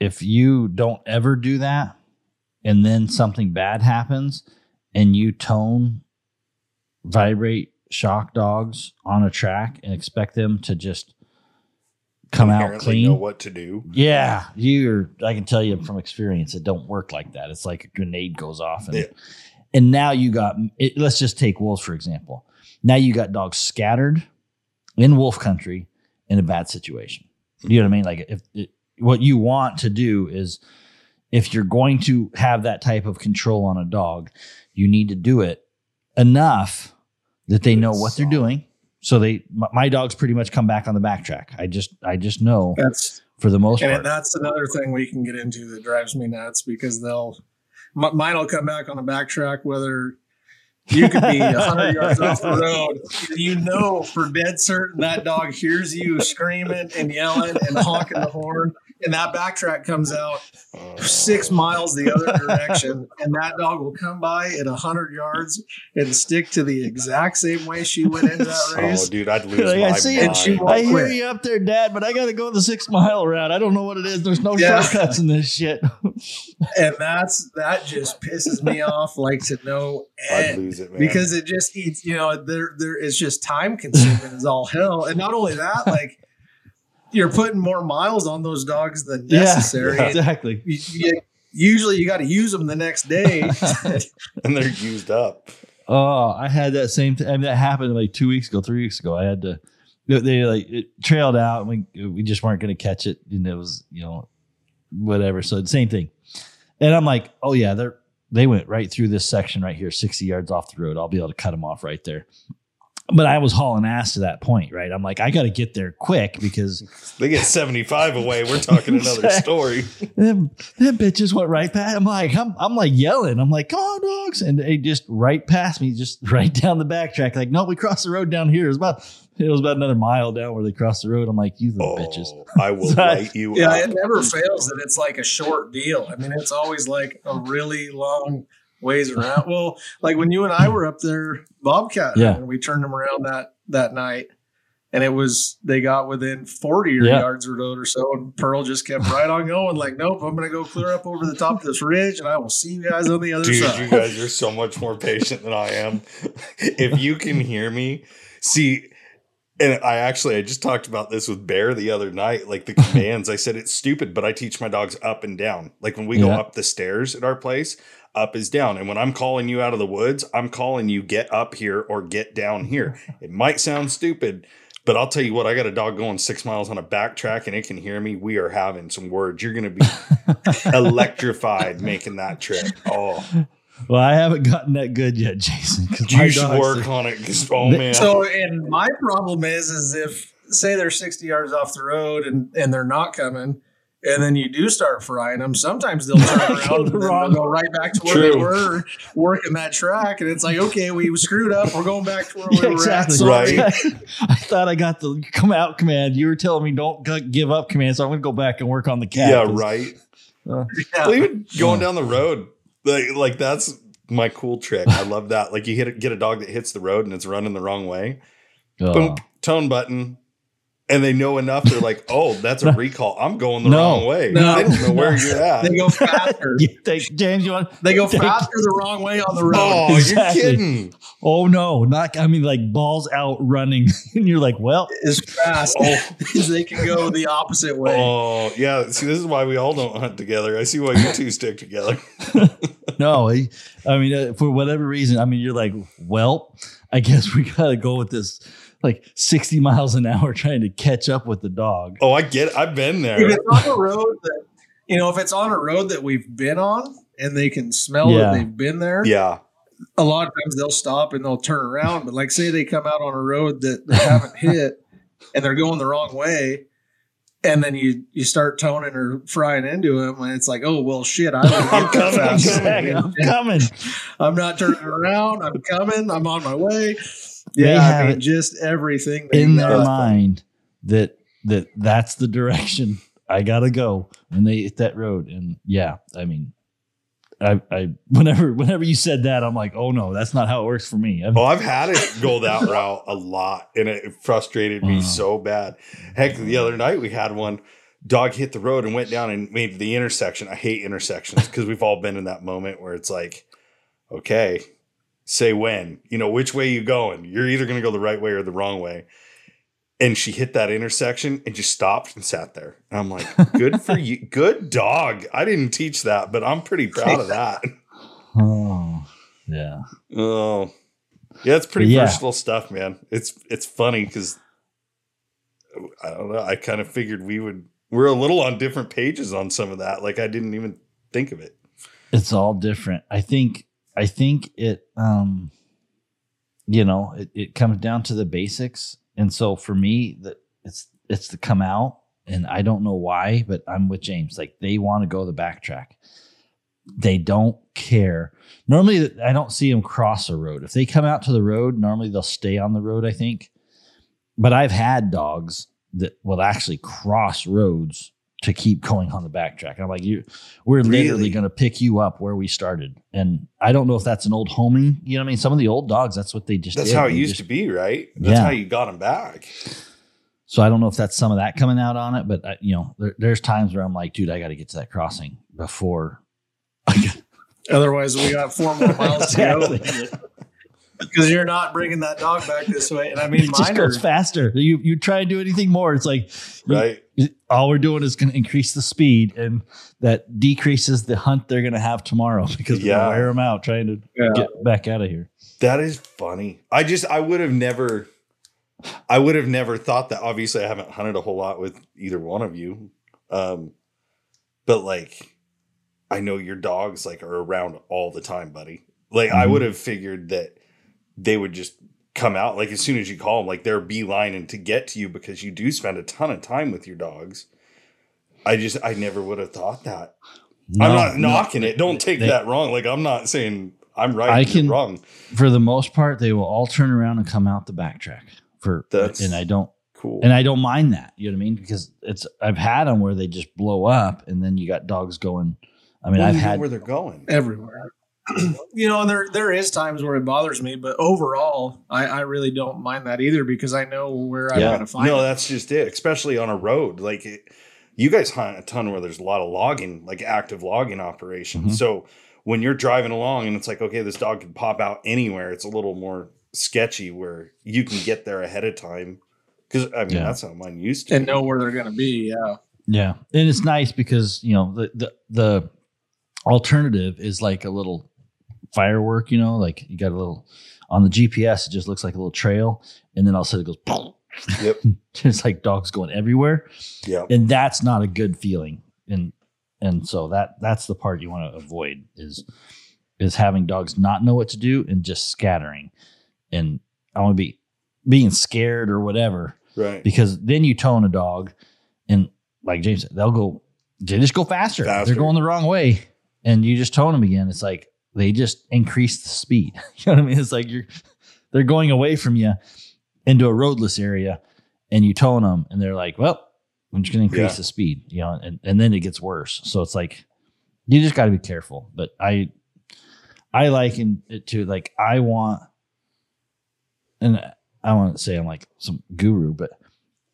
if you don't ever do that and then something bad happens and you tone vibrate shock dogs on a track and expect them to just come out clean Know what to do. yeah, you're. I can tell you from experience, it don't work like that. It's like a grenade goes off, and Yeah. and now you got. It, let's just take wolves for example. Now you got dogs scattered in wolf country in a bad situation. You know what I mean? Like if it, what you want to do is, if you're going to have that type of control on a dog, you need to do it enough that they know what they're doing. So they, my, my dogs pretty much come back on the backtrack. I just, I just know That's for the most part. and that's another thing we can get into that drives me nuts because they'll m- mine will come back on the backtrack whether you could be hundred yards off the road. You know for dead certain that dog hears you screaming and yelling and honking the horn, and that backtrack comes out Uh, six miles the other direction, and that dog will come by at hundred yards and stick to the exact same way she went into that race. Oh, dude, I'd lose Like, my I see it, she mind. won't I hear quit. you up there, Dad, but I got to go the six mile route. I don't know what it is. There's no Yeah. shortcuts in this shit. and that's that just pisses me off like to no I'd end lose it, man. because it just eats you know there there is just time consuming as all hell and not only that like you're putting more miles on those dogs than necessary Yeah. exactly. You- you- usually you got to use them the next day and they're used up. Oh, I had that same. Th- I mean, that happened like two weeks ago, three weeks ago. I had to. They, they, like it trailed out. And we we just weren't going to catch it, and it was you know whatever. So the same thing. And I'm like, oh yeah, they're they went right through this section right here, 60 yards off the road. I'll be able to cut them off right there. But I was hauling ass to that point, right? I'm like, I got to get there quick because They get 75 away. We're talking another story. them, them bitches went right past. I'm like, I'm, I'm like yelling. I'm like, come on, dogs. And they just right past me, just right down the backtrack. Like, no, we crossed the road down here. It was about, it was about another mile down where they crossed the road. I'm like, you little bitches. Oh, I will light you Yeah, up. it never fails that it's like a short deal. I mean, it's always like a really long ways around. Well, like when you and I were up there, Bobcat, Yeah. and we turned them around that that night, and it was they got within forty Yeah. yards or road or so, and Pearl just kept right on going. Like, nope, I'm gonna go clear up over the top of this ridge, and I will see you guys on the other Dude, side. you guys are so much more patient than I am. if you can hear me, see, and I actually I just talked about this with Bear the other night. Like the commands, I said it's stupid, but I teach my dogs up and down. Like when we go up the stairs at our place, up is down. And when I'm calling you out of the woods, I'm calling you get up here or get down here. It might sound stupid. But I'll tell you what, I got a dog going six miles on a backtrack and it can hear me. We are having some words. You're going to be electrified making that trip. Oh, Well, I haven't gotten that good yet, Jason. 'cause my you should dogs- work on it. oh man, So, and my problem is, is if say they're 60 yards off the road and and they're not coming, and then you do start frying them, sometimes they'll turn around the and then wrong- they'll go right back to where they were working that track, and it's like, okay, we screwed up. We're going back to where Yeah, we were exactly. at. Sorry. Right. I thought I got the come out command. You were telling me don't give up command, so I'm going to go back and work on the cat. Yeah, right. uh, Yeah. Well, even going down the road, like like that's my cool trick. I love that. Like you hit a, get a dog that hits the road and it's running the wrong way. oh. Boom, tone button. And they know enough. They're like, "Oh, that's a recall. I'm going the No. wrong way. No. I don't know where you're at." They go faster. You think- James, you want? They go Take- faster the wrong way on the road. Oh, Exactly. you're kidding! Oh no, not. I mean, like balls out running, and you're like, well, As fast Oh. as they can go the opposite way. Oh, yeah. See, this is why we all don't hunt together. I see why you two stick together. no. I, I mean, uh, for whatever reason, I mean, you're like, well, I guess we got to go with this, like 60 miles an hour, trying to catch up with the dog. Oh, I get. It. I've been there. if there. it's on a road that you know if it's on a road that we've been on and they can smell Yeah. that they've been there Yeah, a lot of times they'll stop and they'll turn around but like say they come out on a road that they haven't hit and they're going the wrong way and then you you start toning or frying into them and it's like oh well shit I don't I'm coming, I'm fast. I'm coming. I'm not turning around I'm coming I'm on my way They yeah have I mean, it just everything in got. their mind that that that's the direction I gotta go when they hit that road. And yeah, I mean, I, I whenever whenever you said that, I'm like, oh no, that's not how it works for me. I've- Oh, I've had it go that route a lot, and it frustrated me Wow. so bad. Heck, the other night we had one dog hit the road and went down and made the intersection. I hate intersections because we've all been in that moment where it's like, okay, say when, you know, which way you going? You're either going to go the right way or the wrong way. And she hit that intersection and just stopped and sat there. And I'm like, good for you. Good dog. I didn't teach that, but I'm pretty proud of that. oh yeah. Oh, yeah, it's pretty Yeah. versatile stuff, man. It's it's funny because I don't know. I kind of figured we would. We're a little on different pages on some of that. Like I didn't even think of it. it's all different. I think I think it um you know, it, it comes down to the basics. And so for me, that it's it's to come out and I don't know why, but I'm with James. Like they want to go the backtrack. They don't care. Normally I don't see them cross a road. If they come out to the road, normally they'll stay on the road, I think. But I've had dogs that will actually cross roads to keep going on the backtrack. I'm like, you we're literally going to pick you up where we started. And I don't know if that's an old homing. You know what I mean? Some of the old dogs, that's what they just That's did. how it They used just- to be, right? That's Yeah. how you got them back. So I don't know if that's some of that coming out on it, but I, you know, there, there's times where I'm like, dude, I got to get to that crossing before. otherwise we got four more miles to go Exactly. Because you're not bringing that dog back this way and I mean It just mine are goes faster. You you try and do anything more, it's like you- Right? all we're doing is going to increase the speed, and that decreases the hunt they're going to have tomorrow because we're Yeah. going to wear them out trying to Yeah. get back out of here. That is funny. I just I would have never. I would have never thought that. Obviously, I haven't hunted a whole lot with either one of you, um, but like, I know your dogs like are around all the time, buddy. Like I Mhm. would have figured that they would just come out like as soon as you call them, like they're beelining to get to you because you do spend a ton of time with your dogs. I just I never would have thought that. I'm No, not no. knocking it. Don't take They- that wrong. Like I'm not saying I'm right. I can- wrong. For the most part, they will all turn around and come out the backtrack for, That's- and I don't, Cool. and I don't mind that. You know what I mean? Because it's I've had them where they just blow up, and then you got dogs going. I mean, Well, I've know had where they're going. everywhere. you know, and there there is times where it bothers me, but overall, I, I really don't mind that either because I know where I'm going to find. No, it. that's just it. Especially on a road, like it, you guys hunt a ton where there's a lot of logging, like active logging operations. Mhm. So when you're driving along and it's like, okay, this dog can pop out anywhere, it's a little more sketchy where you can get there ahead of time. Because I mean, Yeah. that's how mine used to. and be. know where they're going to be. Yeah, Yeah, and it's nice because you know the the the alternative is like a little firework. You know, like you got a little on the GPS. It just looks like a little trail, and then all of a sudden it goes. Boom. Yep. Just like dogs going everywhere, Yeah. and that's not a good feeling. And and so that that's the part you want to avoid is is having dogs not know what to do and just scattering. And I want to be being scared or whatever Right. because then you tone a dog and like James said, they'll go they just go faster. Faster. They're going the wrong way. And you just tone them again. It's like they just increase the speed. you know what I mean? It's like you're they're going away from you into a roadless area and you tone them and they're like, well, I'm just gonna increase Yeah. the speed, you know, and, and then it gets worse. So it's like you just gotta be careful. But I I liken it to like I want and I want to say I'm like some guru, but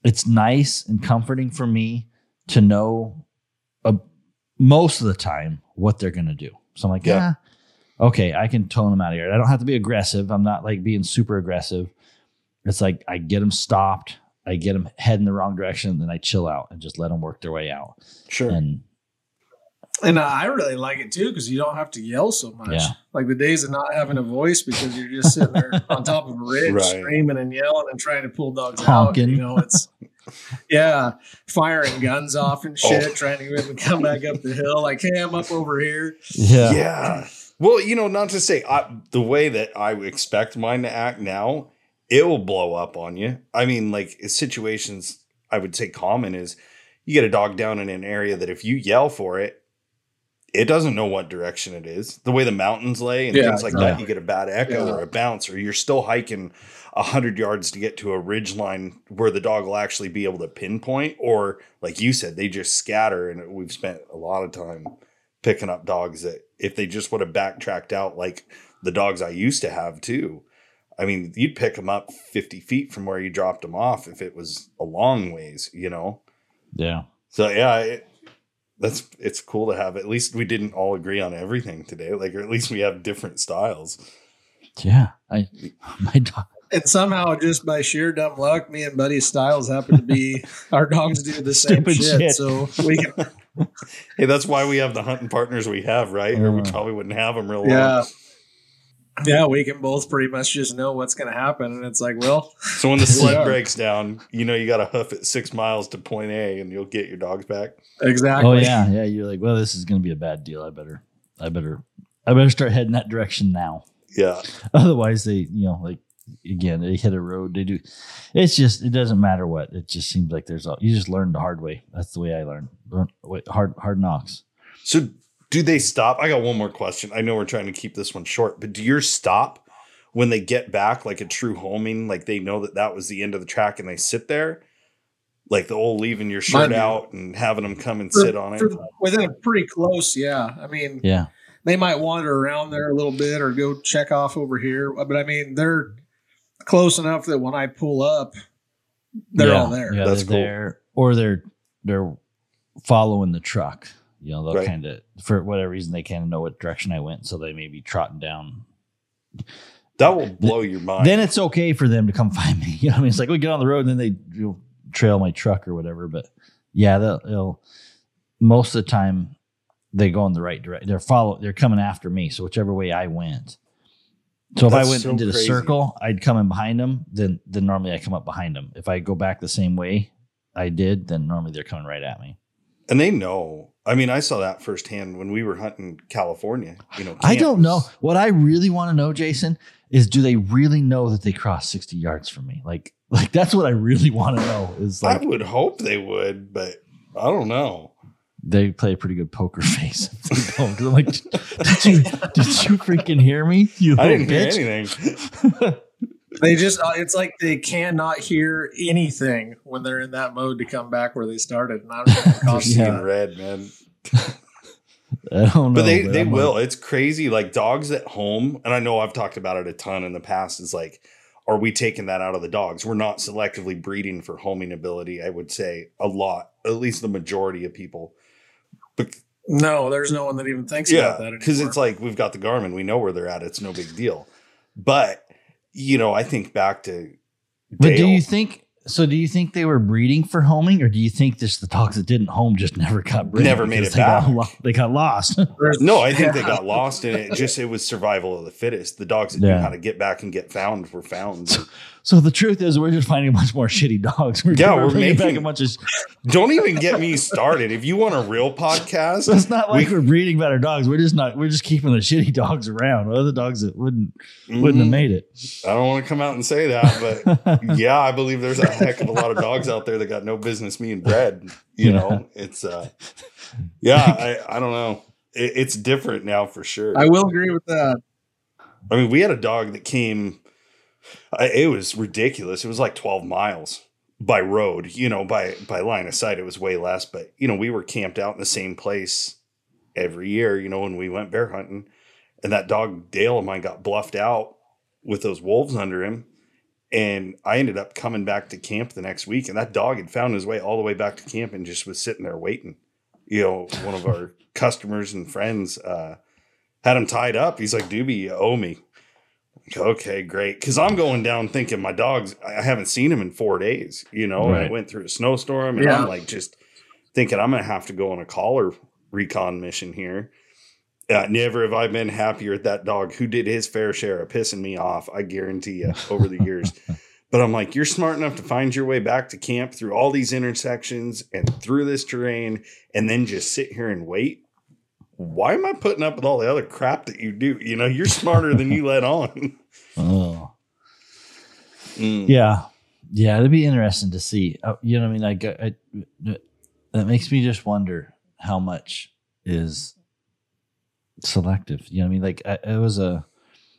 it's nice and comforting for me to know uh, most of the time what they're going to do. So I'm like, Yeah. yeah, okay, I can tone them out of here. I don't have to be aggressive. I'm not like being super aggressive. It's like I get them stopped, I get them heading the wrong direction, then I chill out and just let them work their way out. Sure. And and I really like it too because you don't have to yell so much. Yeah. Like the days of not having a voice because you're just sitting there on top of a ridge Right. screaming and yelling and trying to pull dogs Honking. out. You know, it's yeah, firing guns off and oh. shit, Oh. trying to get them to come back up the hill. Like, hey, I'm up over here. yeah, yeah. Well, you know, not to say I, the way that I expect mine to act now, it will blow up on you. I mean, like situations I would say common is you get a dog down in an area that if you yell for it, it doesn't know what direction it is. The way the mountains lay and Yeah, things like that, you get a bad echo Yeah. or a bounce, or you're still hiking a hundred yards to get to a ridge line where the dog will actually be able to pinpoint, or like you said, they just scatter. And we've spent a lot of time picking up dogs that if they just would have backtracked out like the dogs I used to have too. I mean, you'd pick them up 50 feet from where you dropped them off if it was a long ways, you know? yeah. So yeah, it, that's it's cool to have. At least we didn't all agree on everything today. Like, or at least we have different styles. Yeah, I my dog. And somehow, just by sheer dumb luck, me and Buddy Styles happen to be our dogs do the same Stupid shit, shit. So we can, Hey, that's why we have the hunting partners we have, right? Or we Uh. probably wouldn't have them real long. yeah, yeah, we can both pretty much just know what's going to happen, and it's like, well, So when the sled are. breaks down, you know you got to hoof it six miles to point A, and you'll get your dogs back. exactly. Oh yeah, yeah. You're like, well, this is going to be a bad deal. I better, I better, I better start heading that direction now. Yeah, Otherwise, they, you know, like again, they hit a road. They do. It's just, it doesn't matter what. It just seems like there's, a, you just learn the hard way. That's the way I learned. Learn, wait, hard, hard knocks. So do they stop? I got one more question. I know we're trying to keep this one short, but do yours stop when they get back like a true homing? Like they know that that was the end of the track and they sit there? Like the old leaving your shirt Mine out and having them come and For- sit on it? for- within a pretty close, yeah. I mean, Yeah, they might wander around there a little bit or go check off over here, but I mean, they're close enough that when I pull up, they're yeah, all there. Yeah, That's they're cool. there, or they're they're following the truck. You know, they'll Right. kind of for whatever reason they kind of know what direction I went, so they may be trotting down That will blow your mind. then it's okay for them to come find me. You know, what I mean, it's like we get on the road and then they you know, trail my truck or whatever. But yeah, they'll, they'll most of the time they go in the right direction. They're follow. They're coming after me. So whichever way I went. So if That's I went so a crazy. circle, I'd come in behind them. Then then normally I come up behind them. If I go back the same way I did, then normally they're coming right at me. And they know. I mean, I saw that firsthand when we were hunting California. You know, I don't know. What I really want to know, Jason, is do they really know that they crossed 60 yards from me? Like, like that's what I really want to know. Is like I would hope they would, but I don't know. They play a pretty good poker face. if they don't. 'Cause I'm like, did you did you freaking hear me? You I didn't hear anything. They just, uh, it's like they cannot hear anything when they're in that mode to come back where they started. And I don't They're Yeah. seeing red, man. I don't know. But they they I'm will. like, It's crazy. Like dogs at home, and I know I've talked about it a ton in the past. Is like, are we taking that out of the dogs? We're not selectively breeding for homing ability. I would say a lot, at least the majority of people. But No, there's no one that even thinks yeah, about that because it's like we've got the Garmin, we know where they're at. It's no big deal. But you know, I think back to. but do you think? So do you think they were breeding for homing, or do you think just the dogs that didn't home just never got bred? Never made it they got back. lo- they got lost. No, I think they got lost and it. Just it was survival of the fittest. The dogs that Yeah. knew how to get back and get found were found. so the truth is, we're just finding a bunch more shitty dogs. We're, Yeah, we're bringing back making- a bunch of. Don't even get me started. If you want a real podcast, So it's not like We- are breeding better dogs. We're just not. We're just keeping the shitty dogs around. Other dogs that wouldn't wouldn't have Mhm. made it. I don't want to come out and say that, but yeah, I believe there's a heck of a lot of dogs out there that got no business being bred. You Yeah. know, it's uh, yeah, I, I don't know. It, it's different now for sure. I will agree with that. I mean, we had a dog that came. I, it was ridiculous. It was like twelve miles by road. You know, by by line of sight, it was way less. But you know, we were camped out in the same place every year. You know, when we went bear hunting, and that dog Dale of mine got bluffed out with those wolves under him. And I ended up coming back to camp the next week, and that dog had found his way all the way back to camp and just was sitting there waiting. You know, one of our customers and friends uh, had him tied up. He's like, "Doobie, you owe me." Okay, great. Because I'm going down thinking my dog's. I haven't seen him in four days. You know, and I went through a snowstorm, and Yeah. I'm like just thinking I'm gonna have to go on a collar recon mission here. Uh, never have I been happier at that dog who did his fair share of pissing me off. I guarantee you over the years. But I'm like, you're smart enough to find your way back to camp through all these intersections and through this terrain, and then just sit here and wait. Why am I putting up with all the other crap that you do? You know, you're smarter than you let on. Oh, Mm. yeah, yeah. It'd be interesting to see. Uh, you know, what I mean, I, I, that makes me just wonder how much is selective. You know, what I mean, like, I, it was a.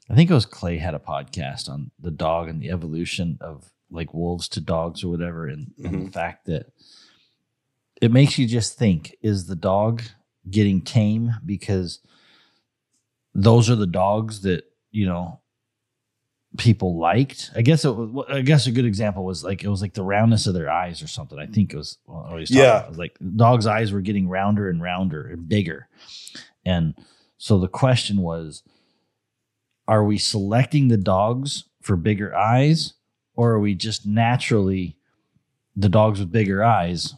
I think it was Clay had a podcast on the dog and the evolution of like wolves to dogs or whatever, and, and the mm-hmm. fact that it makes you just think: is the dog getting tame because those are the dogs that you know people liked. I guess it was. I guess a good example was like it was like the roundness of their eyes or something. I think it was. Well, was talking Yeah. about. It was like dogs' eyes were getting rounder and rounder and bigger, and so the question was: Are we selecting the dogs for bigger eyes, or are we just naturally the dogs with bigger eyes?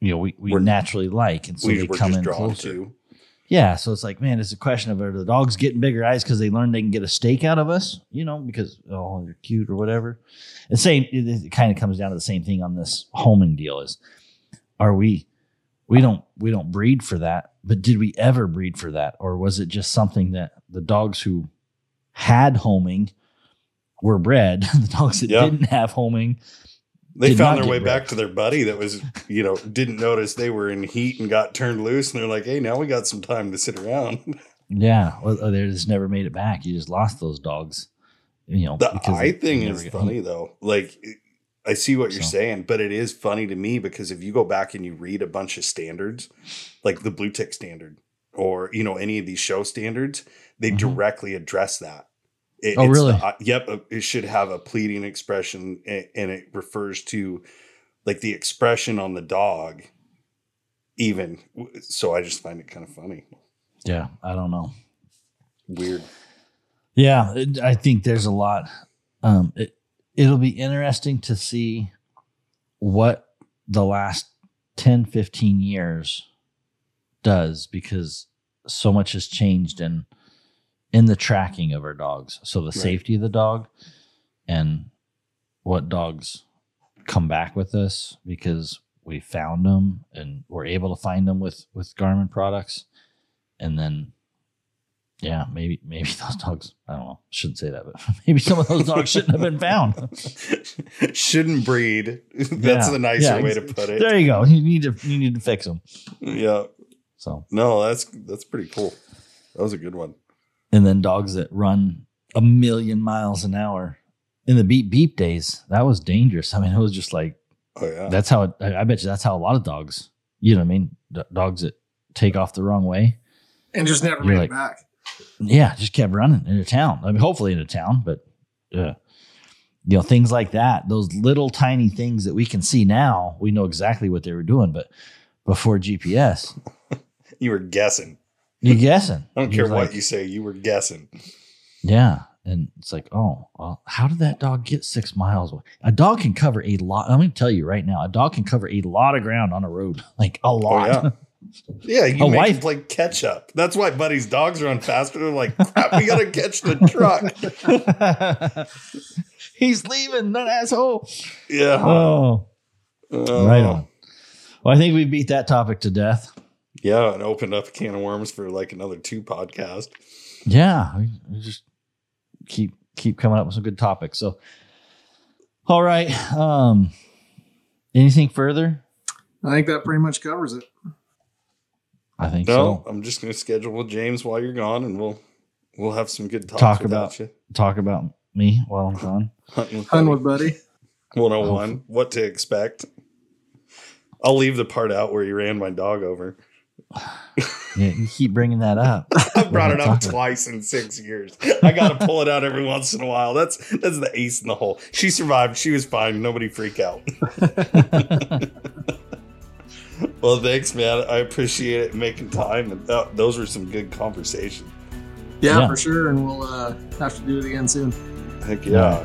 You know, we, we We're- naturally like, and so we they come in closer. to. Yeah, so it's like, man, it's a question of are the dogs getting bigger eyes because they learn they can get a steak out of us, you know, because oh they're cute or whatever. And same, it, it kind of comes down to the same thing on this homing deal: is are we we don't we don't breed for that, but did we ever breed for that, or was it just something that the dogs who had homing were bred, the dogs that Yeah. didn't have homing They found their way rid. back to their buddy that was, you know, didn't notice they were in heat and got turned loose. And they're like, hey, now we got some time to sit around. Yeah, well, uh, they just never made it back. You just lost those dogs. You know, The eye thing is funny though. Like I see what you're So. saying, but it is funny to me because if you go back and you read a bunch of standards, like the blue tick standard or you know any of these show standards, they Mhm. directly address that. It, Oh, it's really? the- uh, yep. uh, It should have a pleading expression, and it refers to like the expression on the dog. Even so, I just find it kind of funny, Yeah, I don't know. weird. Yeah, I think there's a lot. Um, it it'll be interesting to see what the last 10, 15 years does because so much has changed in in the tracking of our dogs. So the safety of the dog and what dogs come back with us because we found them and were able to find them with with Garmin products, and then yeah, maybe maybe those dogs. I don't know. Shouldn't say that, but maybe some of those dogs shouldn't have been found. Shouldn't breed. That's Yeah, the nicer yeah, way to put it. There you go. You need to you need to fix them. Yeah. So No, that's that's pretty cool. That was a good one. and then dogs that run a million miles an hour in the beep beep days. That was dangerous. I mean, it was just like Oh yeah. that's how it, I I bet you that's how a lot of dogs. You know what I mean? D- dogs that take off the wrong way. and just never You're made like- it back. Yeah, just kept running into town. I mean, hopefully into town, but uh, you know, things like that. Those little tiny things that we can see now, we know exactly what they were doing. But before GPS, you were guessing. you're guessing. I don't You're care what like, you say. You were guessing. Yeah, and it's like, oh, well, how did that dog get six miles? away? A dog can cover a lot. I'm going to tell you right now, a dog can cover a lot of ground on a road, like a lot. yeah. Yeah, you A make wife- it like catch up. That's why Buddy's dogs run faster. They're like, crap, we gotta catch the truck. He's leaving, that asshole. Yeah. Oh, Oh. right on. Well, I think we beat that topic to death. Yeah, and opened up a can of worms for like another two podcast. Yeah, we, we just keep keep coming up with some good topics. So, all right. Um, anything further? I think that pretty much covers it. I think No, so. I'm just gonna schedule with James while you're gone, and we'll we'll have some good talks Talk about- you. Talk about me while I'm gone. Hunting with Hun Buddy. with Buddy. 101 what to expect i'll leave the part out where you ran my dog over Yeah, you keep bringing that up. i brought it up Talk about- twice in six years i gotta pull it out every once in a while that's that's the ace in the hole she survived she was fine nobody freak out well thanks man i appreciate it making time and that, those were some good conversations Yeah, Yeah. for sure. And we'll uh, have to do it again soon. heck yeah